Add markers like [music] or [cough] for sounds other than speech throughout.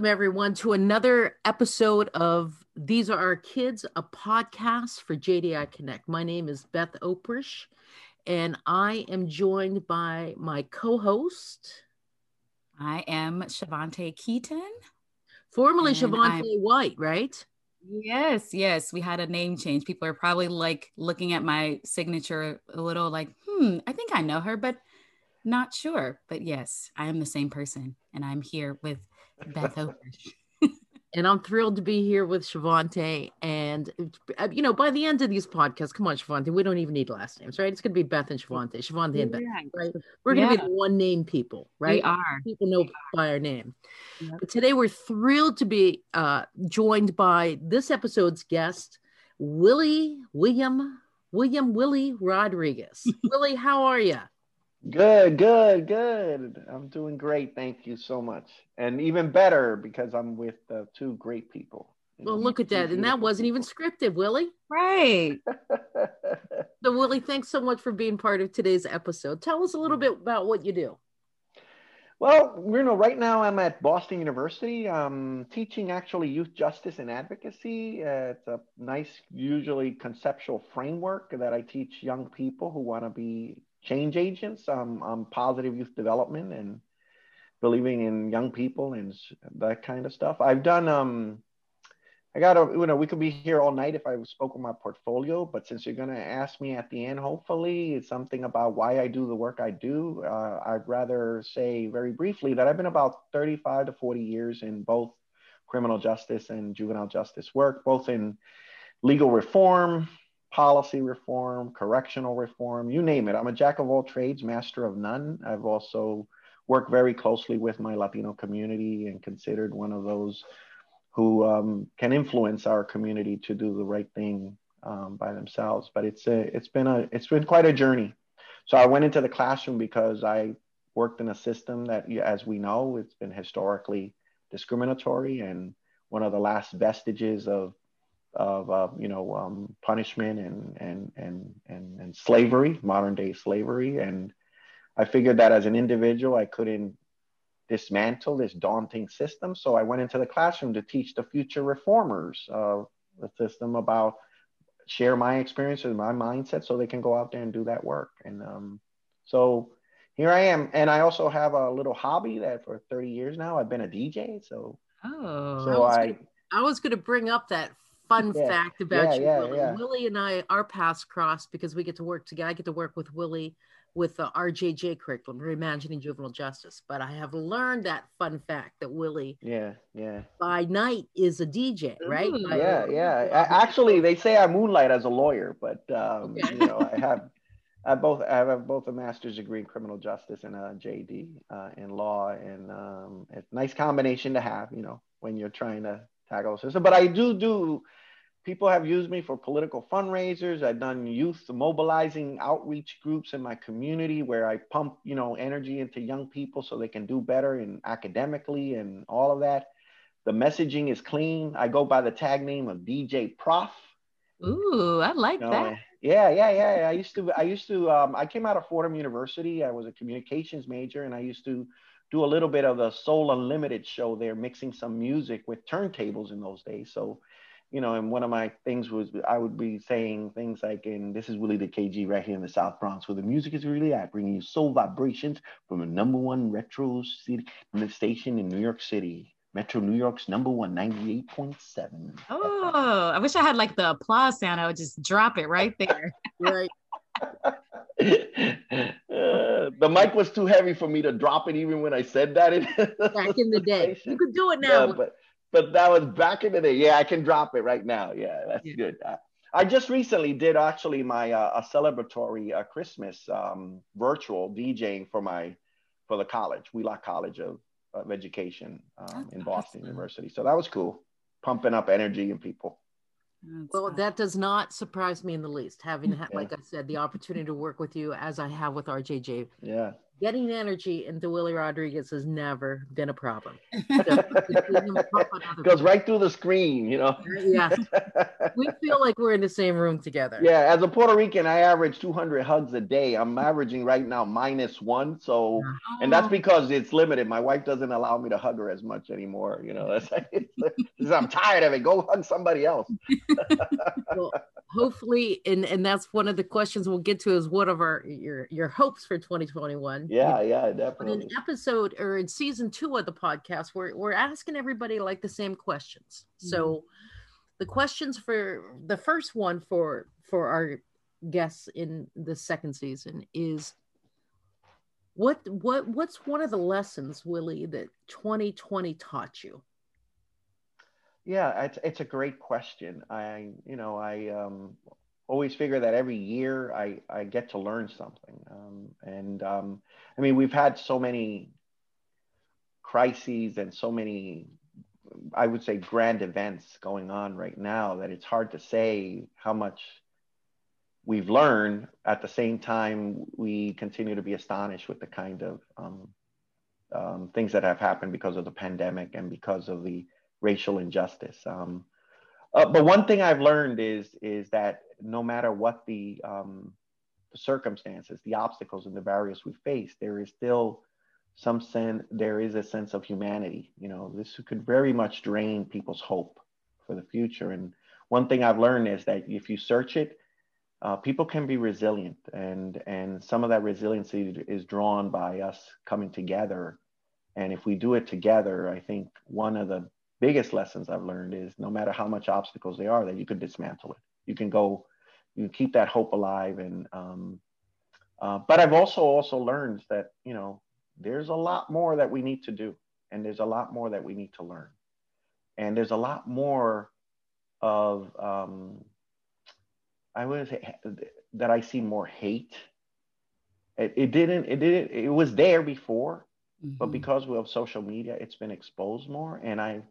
Welcome, everyone, to another episode of These Are Our Kids, a podcast for JDI Connect. My name is Beth Oprish, and I am joined by my co host. I am Shavante Keaton. Formerly Shavante White, right? Yes, yes. We had a name change. People are probably like looking at my signature a little like, hmm, I think I know her, but not sure. But yes, I am the same person, and I'm here with Beth Oprish. [laughs] and I'm thrilled to be here with Shavante. And uh, you know, by the end of these podcasts, come on, Shavante, we don't even need last names, right? It's going to be Beth and Shavante, Shavante and Beth, right? We're going to yeah. be the one name people, right? We are. People know by our name. Yep. But today we're thrilled to be uh, joined by this episode's guest, Willie William William Willie Rodriguez. [laughs] Willie, how are you? Good, good, good. I'm doing great. Thank you so much. And even better because I'm with uh, two great people. Well, look at that. And that wasn't even scripted, Willie. Right. [laughs] so, Willie, thanks so much for being part of today's episode. Tell us a little bit about what you do. Well, you know, right now I'm at Boston University. I'm teaching actually youth justice and advocacy. Uh, it's a nice, usually conceptual framework that I teach young people who want to be change agents um, on positive youth development and believing in young people and that kind of stuff. I've done, um, I got a, you know, we could be here all night if I spoke on my portfolio, but since you're going to ask me at the end, hopefully it's something about why I do the work I do. Uh, I'd rather say very briefly that I've been about 35 to 40 years in both criminal justice and juvenile justice work, both in legal reform, policy reform, correctional reform, you name it. I'm a jack of all trades, master of none. I've also worked very closely with my Latino community and considered one of those who um, can influence our community to do the right thing um, by themselves. But it's a, it's been a, it's been quite a journey. So I went into the classroom because I worked in a system that, as we know, it's been historically discriminatory and one of the last vestiges of of uh, you know um, punishment and, and and and and slavery, modern day slavery, and I figured that as an individual I couldn't dismantle this daunting system, so I went into the classroom to teach the future reformers of the system about share my experiences, my mindset, so they can go out there and do that work. And um, so here I am, and I also have a little hobby that for 30 years now I've been a DJ. So oh, so I. I was going to bring up that fun yeah. fact about yeah, you, yeah, Willie. Willie and I, our paths crossed because we get to work together. I get to work with Willie with the RJJ curriculum, Reimagining Juvenile Justice. But I have learned that fun fact that Willie, yeah, yeah, by night is a DJ, right? Ooh, yeah, yeah. Actually, they say I moonlight as a lawyer, but um, okay. you know, I [laughs] have. I both I have both a master's degree in criminal justice and a JD uh, in law, and um, it's a nice combination to have, you know, when you're trying to tackle the system. But I do do people have used me for political fundraisers. I've done youth mobilizing outreach groups in my community where I pump, you know, energy into young people so they can do better in academically and all of that. The messaging is clean. I go by the tag name of DJ Prof. Ooh, I like you know, that. Yeah, yeah, yeah. I used to, I used to, um, I came out of Fordham University. I was a communications major, and I used to do a little bit of the Soul Unlimited show there, mixing some music with turntables in those days. So you know, and one of my things was I would be saying things like, and this is really the KG right here in the South Bronx, where the music is really at, bringing you soul vibrations from a number one retro city station in New York City. Metro New York's number one, 98.7. Oh, I wish I had like the applause sound. I would just drop it right there. [laughs] right. uh, [laughs] the mic was too heavy for me to drop it even when I said that. Back in the day. You could do it [laughs] now. Yeah, but, but that was back in the day. Yeah, I can drop it right now. Yeah, that's yeah. good. I, I, just recently did actually my uh, a celebratory uh, Christmas um, virtual DJing for my for the college, Wheelock College of, of Education um, in Boston awesome. University. So that was cool, pumping up energy in people. That's well, awesome. that does not surprise me in the least. Having, yeah. like I said, the opportunity to work with you as I have with RJJ. Yeah. Getting energy into Willie Rodriguez has never been a problem. [laughs] Goes right through the screen, you know. Yeah, we feel like we're in the same room together. Yeah, as a Puerto Rican, I average 200 hugs a day. I'm averaging right now minus one, so and that's oh. because it's limited. My wife doesn't allow me to hug her as much anymore. You know, that's I'm tired of it. Go hug somebody else. [laughs] [laughs] well, hopefully, and and that's one of the questions we'll get to is what of our your your hopes for 2021 yeah, yeah, definitely. In episode or in season two of the podcast, we're we're asking everybody like the same questions. Mm-hmm. So the questions for the first one for for our guests in the second season is what what what's one of the lessons, Willie, that 2020 taught you? Yeah, it's it's a great question. I you know I um always figure that every year I, I get to learn something. Um, and um, I mean, we've had so many crises and so many, I would say, grand events going on right now that it's hard to say how much we've learned. At the same time, we continue to be astonished with the kind of um, um things that have happened because of the pandemic and because of the racial injustice. Um, uh, but one thing I've learned is is that no matter what the, um, the circumstances, the obstacles, and the barriers we face, there is still some sense. There is a sense of humanity. You know, this could very much drain people's hope for the future. And one thing I've learned is that if you search it, uh, people can be resilient, and and some of that resiliency is drawn by us coming together. And if we do it together, I think one of the biggest lessons I've learned is no matter how much obstacles they are, that you can dismantle it. You can go, you keep that hope alive. And um, uh, but I've also also learned that you know there's a lot more that we need to do, and there's a lot more that we need to learn, and there's a lot more of um, I would say that I see more hate. It, it didn't. It didn't. It was there before, mm-hmm. but because we have social media, it's been exposed more, and I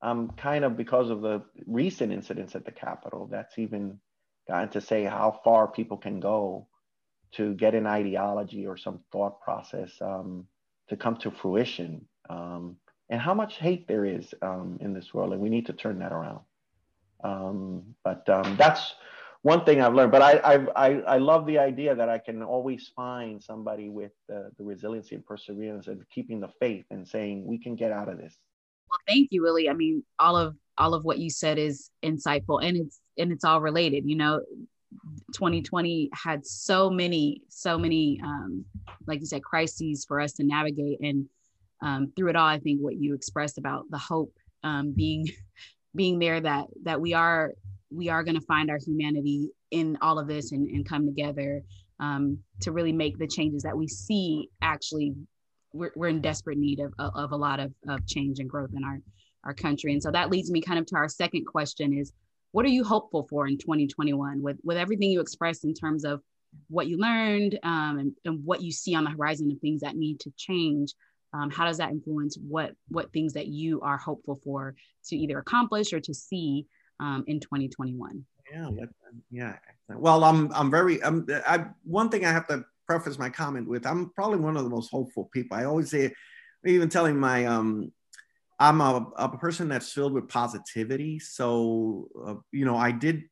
i'm kind of because of the recent incidents at the Capitol, that's even gotten to say how far people can go to get an ideology or some thought process um, to come to fruition, um, and how much hate there is um, in this world, and we need to turn that around. Um, but um, that's one thing I've learned. But I, I, I, I, love the idea that I can always find somebody with the, the resiliency and perseverance and keeping the faith and saying we can get out of this well, thank you, Willie. I mean, all of all of what you said is insightful and it's and it's all related. You know, 2020 had so many, so many, um, like you said, crises for us to navigate. And um, through it all, I think what you expressed about the hope um, being [laughs] being there that that we are we are going to find our humanity in all of this and, and come together um, to really make the changes that we see actually we're, we're in desperate need of, of a lot of, of change and growth in our, our country. And so that leads me kind of to our second question is, what are you hopeful for in 2021 with, with everything you expressed in terms of what you learned um, and, and what you see on the horizon of things that need to change? Um, how does that influence what what things that you are hopeful for to either accomplish or to see um, in 2021 yeah yeah well i'm i'm very i'm I, one thing i have to preface my comment with I'm probably one of the most hopeful people. I always say, even telling my, um, I'm a, a person that's filled with positivity. So, uh, you know, I did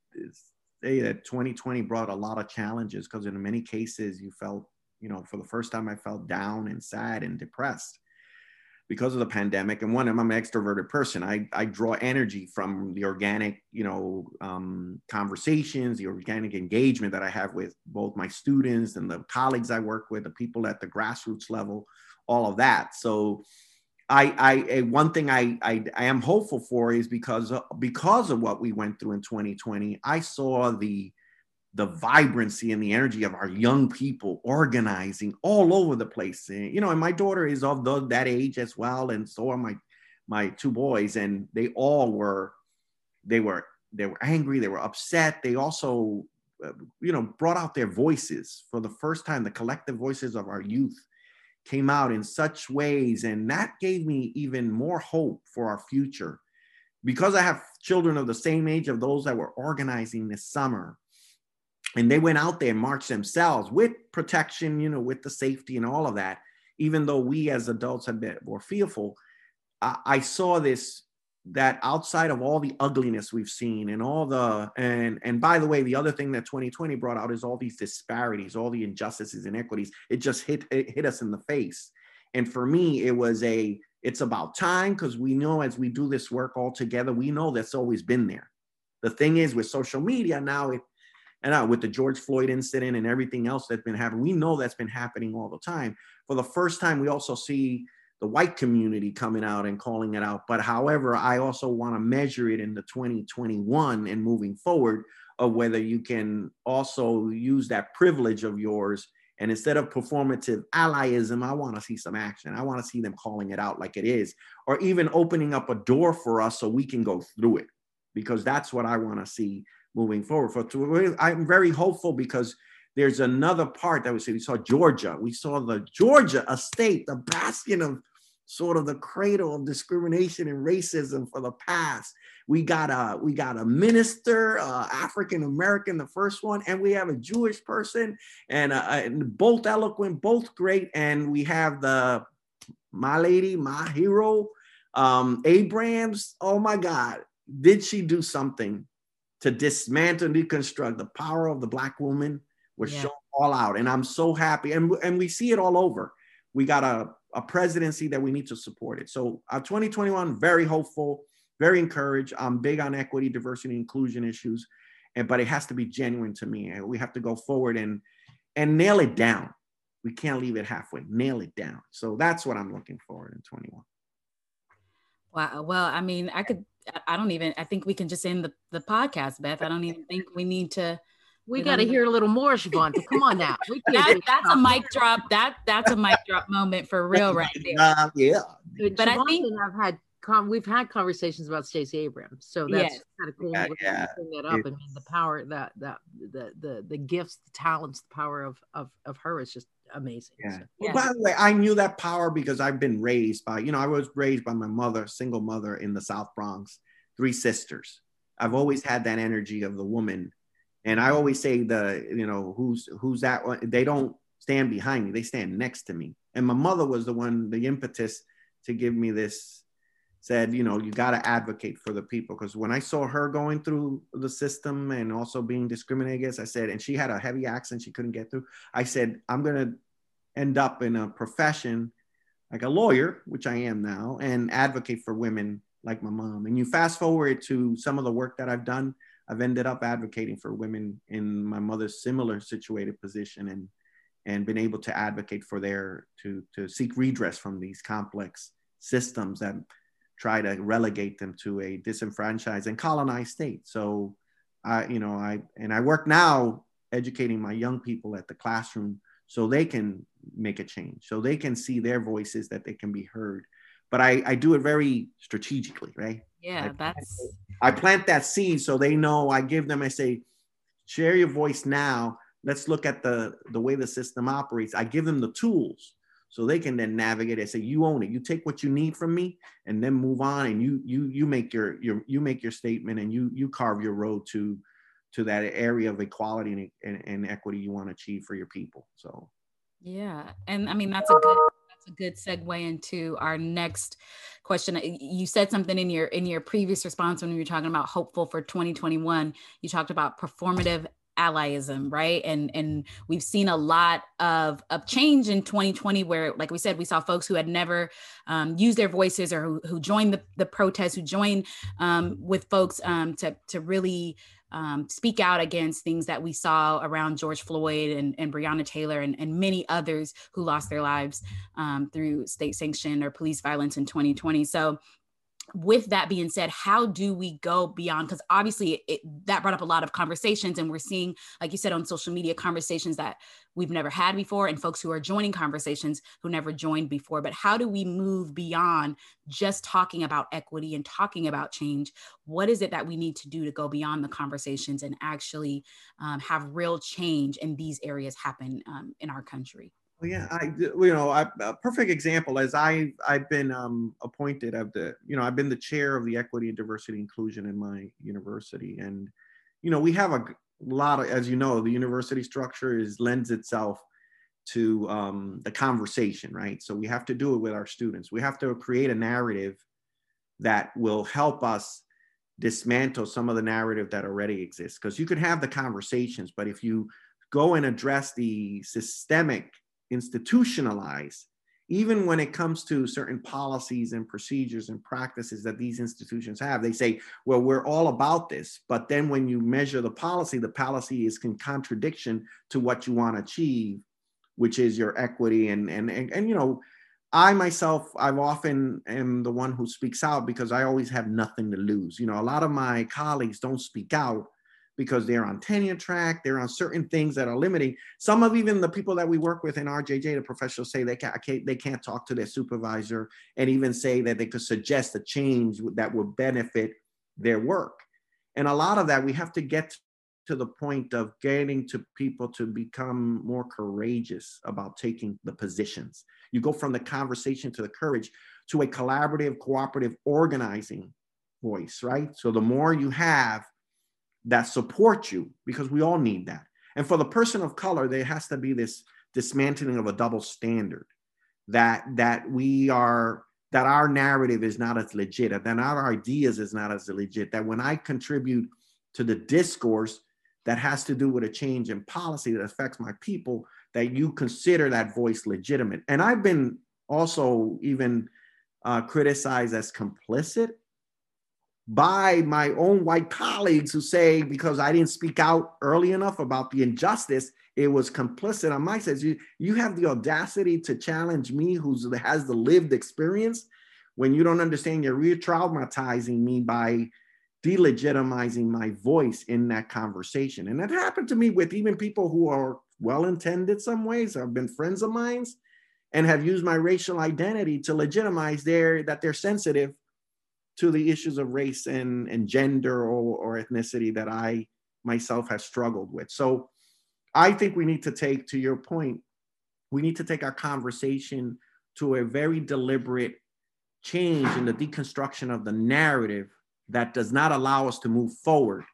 say that 2020 brought a lot of challenges because in many cases you felt, you know, for the first time I felt down and sad and depressed because of the pandemic. And one, I'm an extroverted person. I, I draw energy from the organic, you know, um, conversations, the organic engagement that I have with both my students and the colleagues I work with, the people at the grassroots level, all of that. So I, I, one thing I, I, I am hopeful for is because, because of what we went through in 2020, I saw the, the vibrancy and the energy of our young people organizing all over the place. And, you know, and my daughter is of the, that age as well, and so are my my two boys, and they all were they were they were angry, they were upset. They also, uh, you know, brought out their voices for the first time. The collective voices of our youth came out in such ways, and that gave me even more hope for our future. Because I have children of the same age of those that were organizing this summer, and they went out there and marched themselves with protection, you know, with the safety and all of that. Even though we as adults have been more fearful, I, I saw this that outside of all the ugliness we've seen and all the and and by the way the other thing that 2020 brought out is all these disparities all the injustices and inequities. It just hit it hit us in the face. And for me it was a it's about time because we know as we do this work all together we know that's always been there. The thing is with social media now it and uh, with the George Floyd incident and everything else that's been happening, we know that's been happening all the time. For the first time, we also see the white community coming out and calling it out. But however, I also want to measure it in the 2021 and moving forward of whether you can also use that privilege of yours. And instead of performative allyism, I want to see some action. I want to see them calling it out like it is, or even opening up a door for us so we can go through it, because that's what I want to see moving forward. For I'm very hopeful because there's another part that we see. We saw Georgia. We saw the Georgia, a state, the bastion of sort of the cradle of discrimination and racism for the past. We got a we got a minister, uh, African American, the first one, and we have a Jewish person, and, uh, and both eloquent, both great. And we have the my lady, my hero, um, Abrams. Oh my God, did she do something to dismantle and deconstruct the power of the black woman? was yeah. shown all out. And I'm so happy. And, and we see it all over. We got a, a presidency that we need to support it. So uh, 2021, very hopeful, very encouraged. I'm big on equity, diversity, inclusion issues, and but it has to be genuine to me. And we have to go forward and and nail it down. We can't leave it halfway. Nail it down. So that's what I'm looking forward in 21. Wow. Well, I mean, I could. I don't even. I think we can just end the the podcast, Beth. I don't even think we need to we got to hear a little more, Shavante. Come on now. That, that's a mic drop. That that's a mic drop moment for real, right [laughs] there. Uh, yeah. But, but I think I've had we've had conversations about Stacey Abrams, so that's yes. kind of cool. Yeah, yeah. Bring that up. I mean, the power that that the the the gifts, the talents, the power of of of her is just amazing. Yeah. So, well, by the way, I knew that power because I've been raised by you know I was raised by my mother, single mother in the South Bronx, three sisters. I've always had that energy of the woman and I always say the, you know, who's who's that one? They don't stand behind me, they stand next to me. And my mother was the one, the impetus to give me this, said, you know, you got to advocate for the people. Because when I saw her going through the system and also being discriminated against, I said, and she had a heavy accent she couldn't get through. I said, I'm gonna end up in a profession like a lawyer, which I am now, and advocate for women like my mom. And you fast forward to some of the work that I've done I've ended up advocating for women in my mother's similar situated position and and been able to advocate for their to to seek redress from these complex systems that try to relegate them to a disenfranchised and colonized state. So I you know I and I work now educating my young people at the classroom so they can make a change so they can see their voices that they can be heard but I, I do it very strategically, right? Yeah, I, that's. I plant that seed so they know. I give them. I say, share your voice now. Let's look at the the way the system operates. I give them the tools so they can then navigate and say, you own it. You take what you need from me, and then move on. And you you you make your your you make your statement, and you you carve your road to to that area of equality and, and, and equity you want to achieve for your people. So. Yeah, and I mean that's a good that's a good segue into our next question. You said something in your in your previous response when we were talking about hopeful for 2021. You talked about performative allyism right and and we've seen a lot of of change in 2020 where like we said we saw folks who had never um, used their voices or who, who joined the, the protests who joined um, with folks um, to to really um, speak out against things that we saw around George Floyd and, and Breonna Taylor and, and many others who lost their lives um, through state sanction or police violence in 2020. So with that being said how do we go beyond because obviously it, that brought up a lot of conversations and we're seeing like you said on social media conversations that we've never had before and folks who are joining conversations who never joined before. But how do we move beyond just talking about equity and talking about change? What is it that we need to do to go beyond the conversations and actually um, have real change in these areas happen um, in our country yeah, I you know I, a perfect example as I I've been um, appointed of the you know I've been the chair of the equity and diversity inclusion in my university and you know we have a lot of, as you know, the university structure is lends itself to um, the conversation, right? So we have to do it with our students. We have to create a narrative that will help us dismantle some of the narrative that already exists. Because you could have the conversations, but if you go and address the systemic, institutionalized, even when it comes to certain policies and procedures and practices that these institutions have, they say, well, we're all about this. But then when you measure the policy, the policy is in contradiction to what you want to achieve, which is your equity. And, and, and, and you know, I myself, I've often am the one who speaks out because I always have nothing to lose. You know, a lot of my colleagues don't speak out because they're on tenure track, they're on certain things that are limiting. Some of even the people that we work with in RJJ, the professionals say they can't, they can't talk to their supervisor and even say that they could suggest a change that would benefit their work. And a lot of that, we have to get to the point of getting to people to become more courageous about taking the positions. You go from the conversation to the courage to a collaborative, cooperative, organizing voice, right? So the more you have, that support you because we all need that. And for the person of color, there has to be this dismantling of a double standard that that we are that our narrative is not as legit, that our ideas is not as legit, that when I contribute to the discourse that has to do with a change in policy that affects my people, that you consider that voice legitimate. And I've been also even uh, criticized as complicit by my own white colleagues who say because I didn't speak out early enough about the injustice, it was complicit on my side. You, you have the audacity to challenge me who has the lived experience when you don't understand you're re-traumatizing me by delegitimizing my voice in that conversation. And that happened to me with even people who are well-intended some ways, have been friends of mine and have used my racial identity to legitimize their that they're sensitive to the issues of race and, and gender or, or ethnicity that I myself have struggled with. So I think we need to take, to your point, we need to take our conversation to a very deliberate change in the deconstruction of the narrative that does not allow us to move forward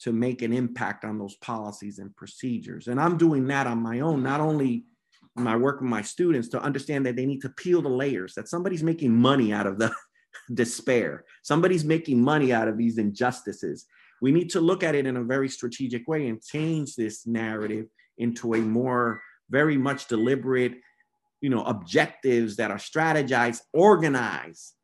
to make an impact on those policies and procedures. And I'm doing that on my own, not only my work with my students to understand that they need to peel the layers, that somebody's making money out of the despair. Somebody's making money out of these injustices. We need to look at it in a very strategic way and change this narrative into a more very much deliberate, you know, objectives that are strategized, organized,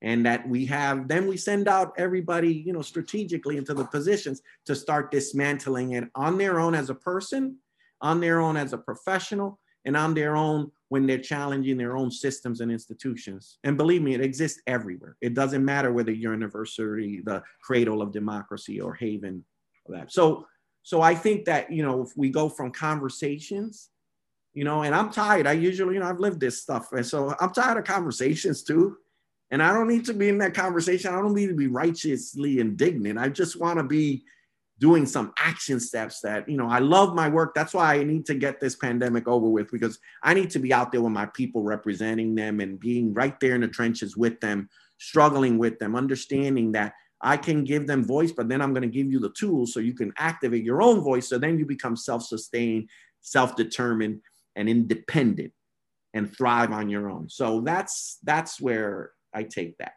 and that we have then we send out everybody you know strategically into the positions to start dismantling it on their own as a person on their own as a professional and on their own when they're challenging their own systems and institutions. And believe me, it exists everywhere. It doesn't matter whether you're university, the cradle of democracy, or haven of that. So, so I think that you know, if we go from conversations, you know, and I'm tired. I usually, you know, I've lived this stuff, and so I'm tired of conversations too. And I don't need to be in that conversation. I don't need to be righteously indignant. I just want to be doing some action steps that you know i love my work. That's why i need to get this pandemic over with because i need to be out there with my people representing them and being right there in the trenches with them struggling with them understanding that i can give them voice but then i'm going to give you the tools so you can activate your own voice so then you become self-sustained self-determined and independent and thrive on your own. So that's that's where i take that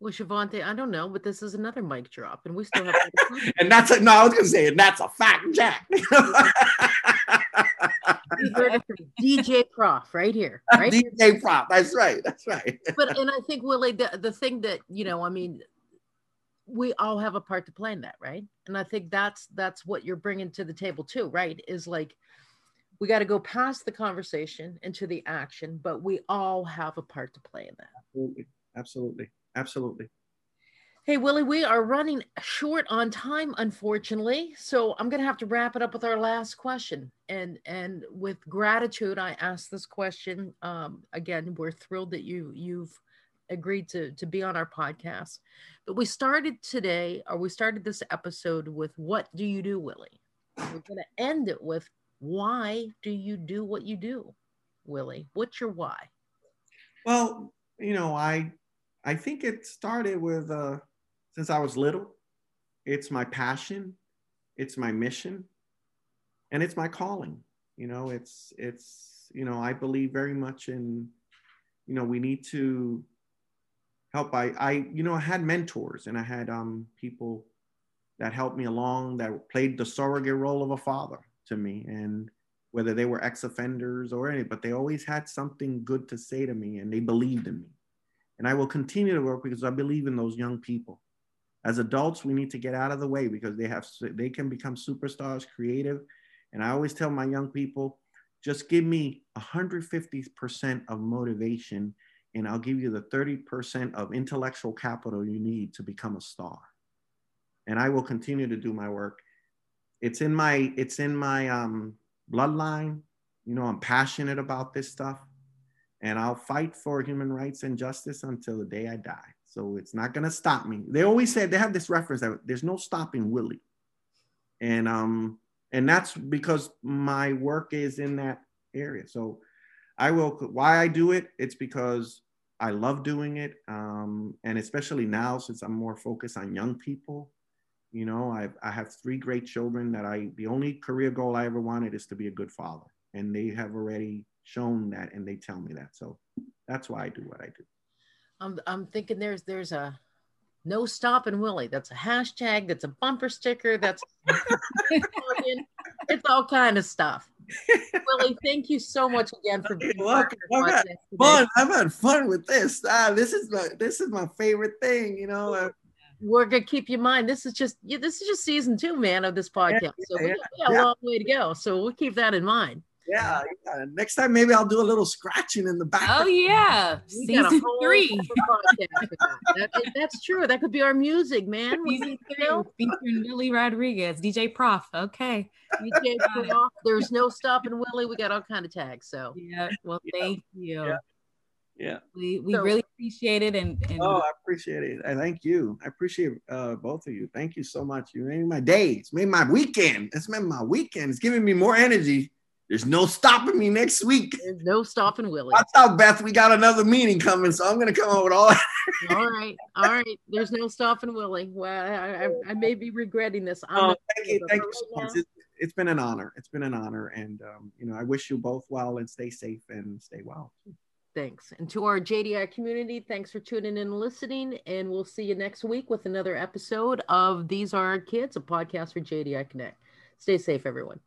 well, Shavante, I don't know, but this is another mic drop, and we still have. [laughs] and that's a, no, I was gonna say, and that's a fact, Jack. [laughs] DJ Prof right here, [laughs] right? DJ Prof, that's right, that's right. but and I think Willie, the, the thing that you know, I mean, we all have a part to play in that, right? And I think that's that's what you're bringing to the table too, right? Is like we got to go past the conversation into the action, but we all have a part to play in that. Absolutely, absolutely. Absolutely. Hey, Willie, we are running short on time, unfortunately. So I'm going to have to wrap it up with our last question. And and with gratitude, I ask this question. Um, again, we're thrilled that you you've agreed to to be on our podcast. But we started today, or we started this episode with "What do you do, Willie?" We're going to end it with "Why do you do what you do, Willie? What's your why?" Well, you know, I I think it started with uh, since I was little. It's my passion. it's my mission, and it's my calling. You know, it's it's you know I believe very much in, you know, we need to help. I I you know I had mentors and I had um people that helped me along that played the surrogate role of a father to me and whether they were ex-offenders or any, but they always had something good to say to me and they believed in me. And I will continue to work because I believe in those young people. As adults, we need to get out of the way because they have they can become superstars, creative. And I always tell my young people, just give me 150% of motivation and I'll give you the 30% of intellectual capital you need to become a star. And I will continue to do my work. It's in my it's in my um bloodline. You know, I'm passionate about this stuff and I'll fight for human rights and justice until the day I die. So it's not going to stop me. They always said they have this reference that there's no stopping Willie. And um and that's because my work is in that area. So I will why I do it, it's because I love doing it. Um, and especially now since I'm more focused on young people, you know, I, I have three great children that I, the only career goal I ever wanted is to be a good father. And they have already shown that and they tell me that. So that's why I do what I do. I'm, I'm thinking there's, there's a no stopping Willie. That's a hashtag. That's a bumper sticker. That's [laughs] it's all kind of stuff. [laughs] Willie, thank you so much again for being Welcome. I've had fun. I've had fun with this. Ah, this is my this is my favorite thing. You know, uh, we're gonna keep you in mind. This is just yeah, this is just season two, man, of this podcast. Yeah, so we, yeah, got a long way to go. So we'll keep that in mind. Yeah, yeah, Next time, maybe I'll do a little scratching in the back. Oh yeah, we season three. that, that's true. That could be our music, man. Season three, featuring Willie Rodriguez, DJ Prof. Okay. DJ Prof. There's no stopping Willie. We got all kind of tags. So yeah. Well, thank you. Yeah. Yeah. We we so, really appreciate it and, and, oh I appreciate it. I thank you. I appreciate uh, both of you. Thank you so much. You made my days, made my weekend. It's made my weekend. It's giving me more energy. There's no stopping me next week. There's no stopping Willie. Watch out, Beth. We got another meeting coming, so I'm gonna come up with all. [laughs] all right, all right. There's no stopping Willie. Well, I, I, I may be regretting this. I'm oh, thank you, thank you so much. It's, it's been an honor. It's been an honor, and um, you know, I wish you both well and stay safe and stay well. Thanks. And to our JDI community, thanks for tuning in and listening. And we'll see you next week with another episode of These Are Our Kids, a podcast for JDI Connect. Stay safe, everyone.